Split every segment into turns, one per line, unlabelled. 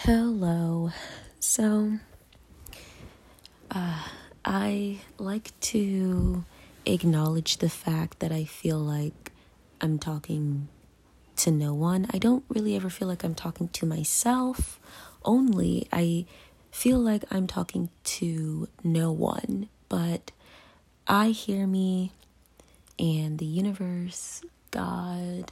Hello. So, uh, I like to acknowledge the fact that I feel like I'm talking to no one. I don't really ever feel like I'm talking to myself only. I feel like I'm talking to no one, but I hear me and the universe, God,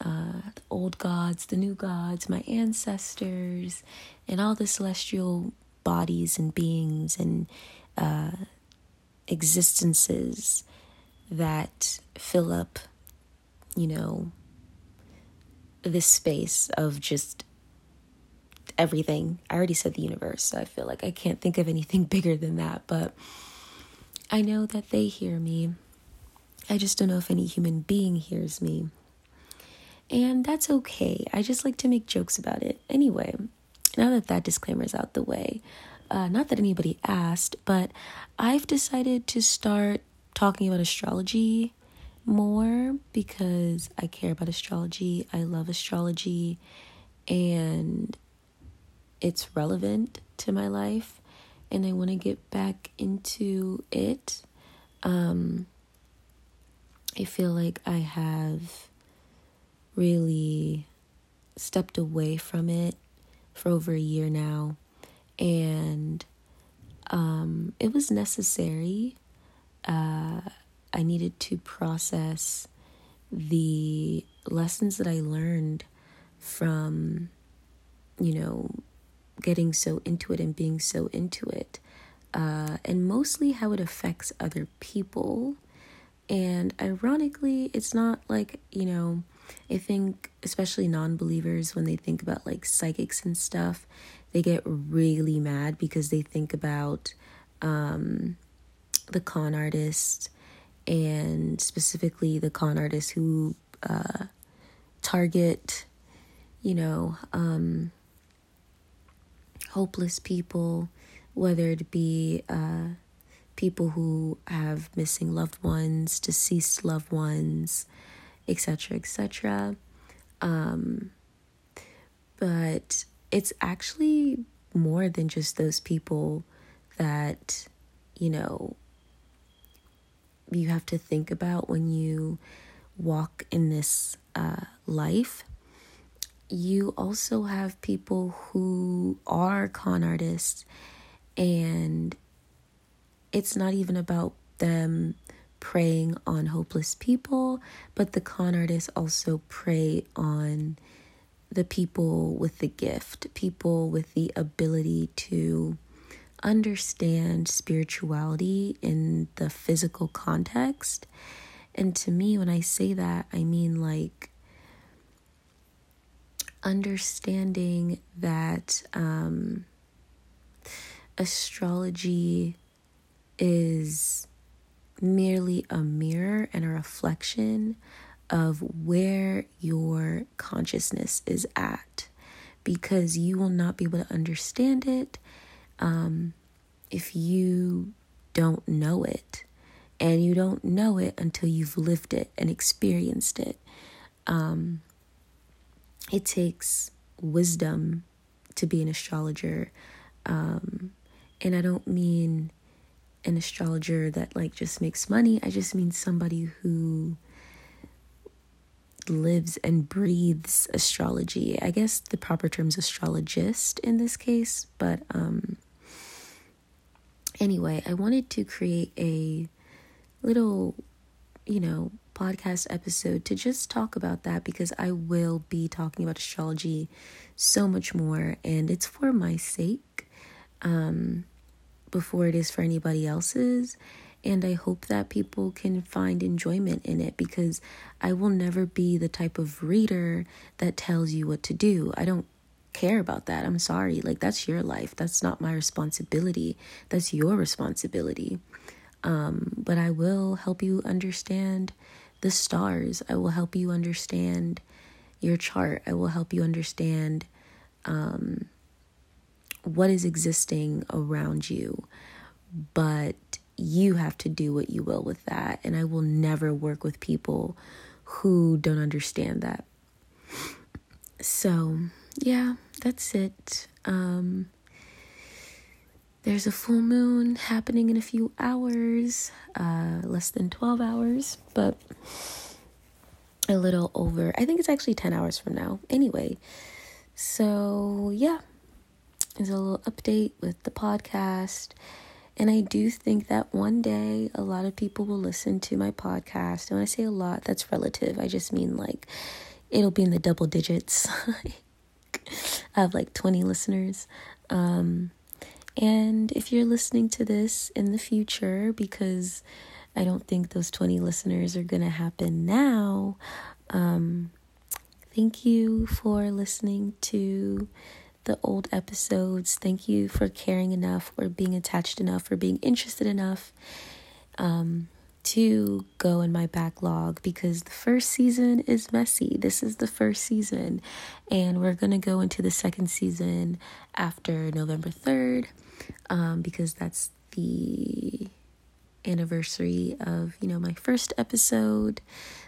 uh, the old gods, the new gods, my ancestors, and all the celestial bodies and beings and uh, existences that fill up, you know, this space of just everything. I already said the universe, so I feel like I can't think of anything bigger than that, but I know that they hear me. I just don't know if any human being hears me. And that's okay. I just like to make jokes about it. Anyway, now that that disclaimer is out the way, uh, not that anybody asked, but I've decided to start talking about astrology more because I care about astrology. I love astrology and it's relevant to my life and I want to get back into it. Um, I feel like I have really stepped away from it for over a year now, and um, it was necessary. Uh, I needed to process the lessons that I learned from, you know, getting so into it and being so into it, uh, and mostly how it affects other people. And ironically, it's not like, you know, I think, especially non believers, when they think about like psychics and stuff, they get really mad because they think about um, the con artist and specifically the con artists who uh, target, you know, um, hopeless people, whether it be uh, people who have missing loved ones, deceased loved ones, etc., etc. Um, but it's actually more than just those people that, you know, you have to think about when you walk in this uh, life. You also have people who are con artists, and it's not even about them preying on hopeless people, but the con artists also prey on the people with the gift, people with the ability to understand spirituality in the physical context. And to me, when I say that, I mean like understanding that um, astrology is merely a mirror and a reflection of where your consciousness is at because you will not be able to understand it um, if you don't know it. And you don't know it until you've lived it and experienced it. Um, it takes wisdom to be an astrologer. Um, and I don't mean an astrologer that like just makes money. I just mean somebody who lives and breathes astrology. I guess the proper term is astrologist in this case, but um anyway, I wanted to create a little, you know, podcast episode to just talk about that because I will be talking about astrology so much more and it's for my sake. Um before it is for anybody else's. And I hope that people can find enjoyment in it because I will never be the type of reader that tells you what to do. I don't care about that. I'm sorry. Like, that's your life. That's not my responsibility. That's your responsibility. Um, but I will help you understand the stars. I will help you understand your chart. I will help you understand um, what is existing around you, but you have to do what you will with that. And I will never work with people who don't understand that. So, yeah, that's it. Um, there's a full moon happening in a few hours, uh, less than 12 hours, but a little over. I think it's actually 10 hours from now. Anyway, so yeah, there's a little update with the podcast. And I do think that one day a lot of people will listen to my podcast. And when I say a lot, that's relative. I just mean like it'll be in the double digits. I have like 20 listeners. Um, and if you're listening to this in the future, because I don't think those 20 listeners are going to happen now, um, thank you for listening to the old episodes. Thank you for caring enough, or being attached enough, or being interested enough um, to go in my backlog because the first season is messy. This is the first season, and we're going to go into the second season after November 3rd um, because that's the anniversary of you know my first episode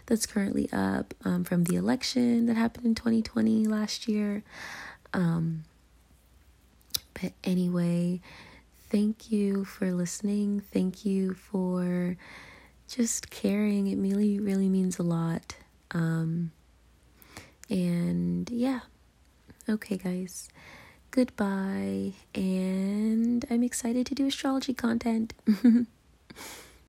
that's currently up um, from the election that happened in 2020 last year um, but anyway thank you for listening. Thank you for just caring. It really really means a lot. Um, and yeah. Okay guys. Goodbye, and I'm excited to do astrology content.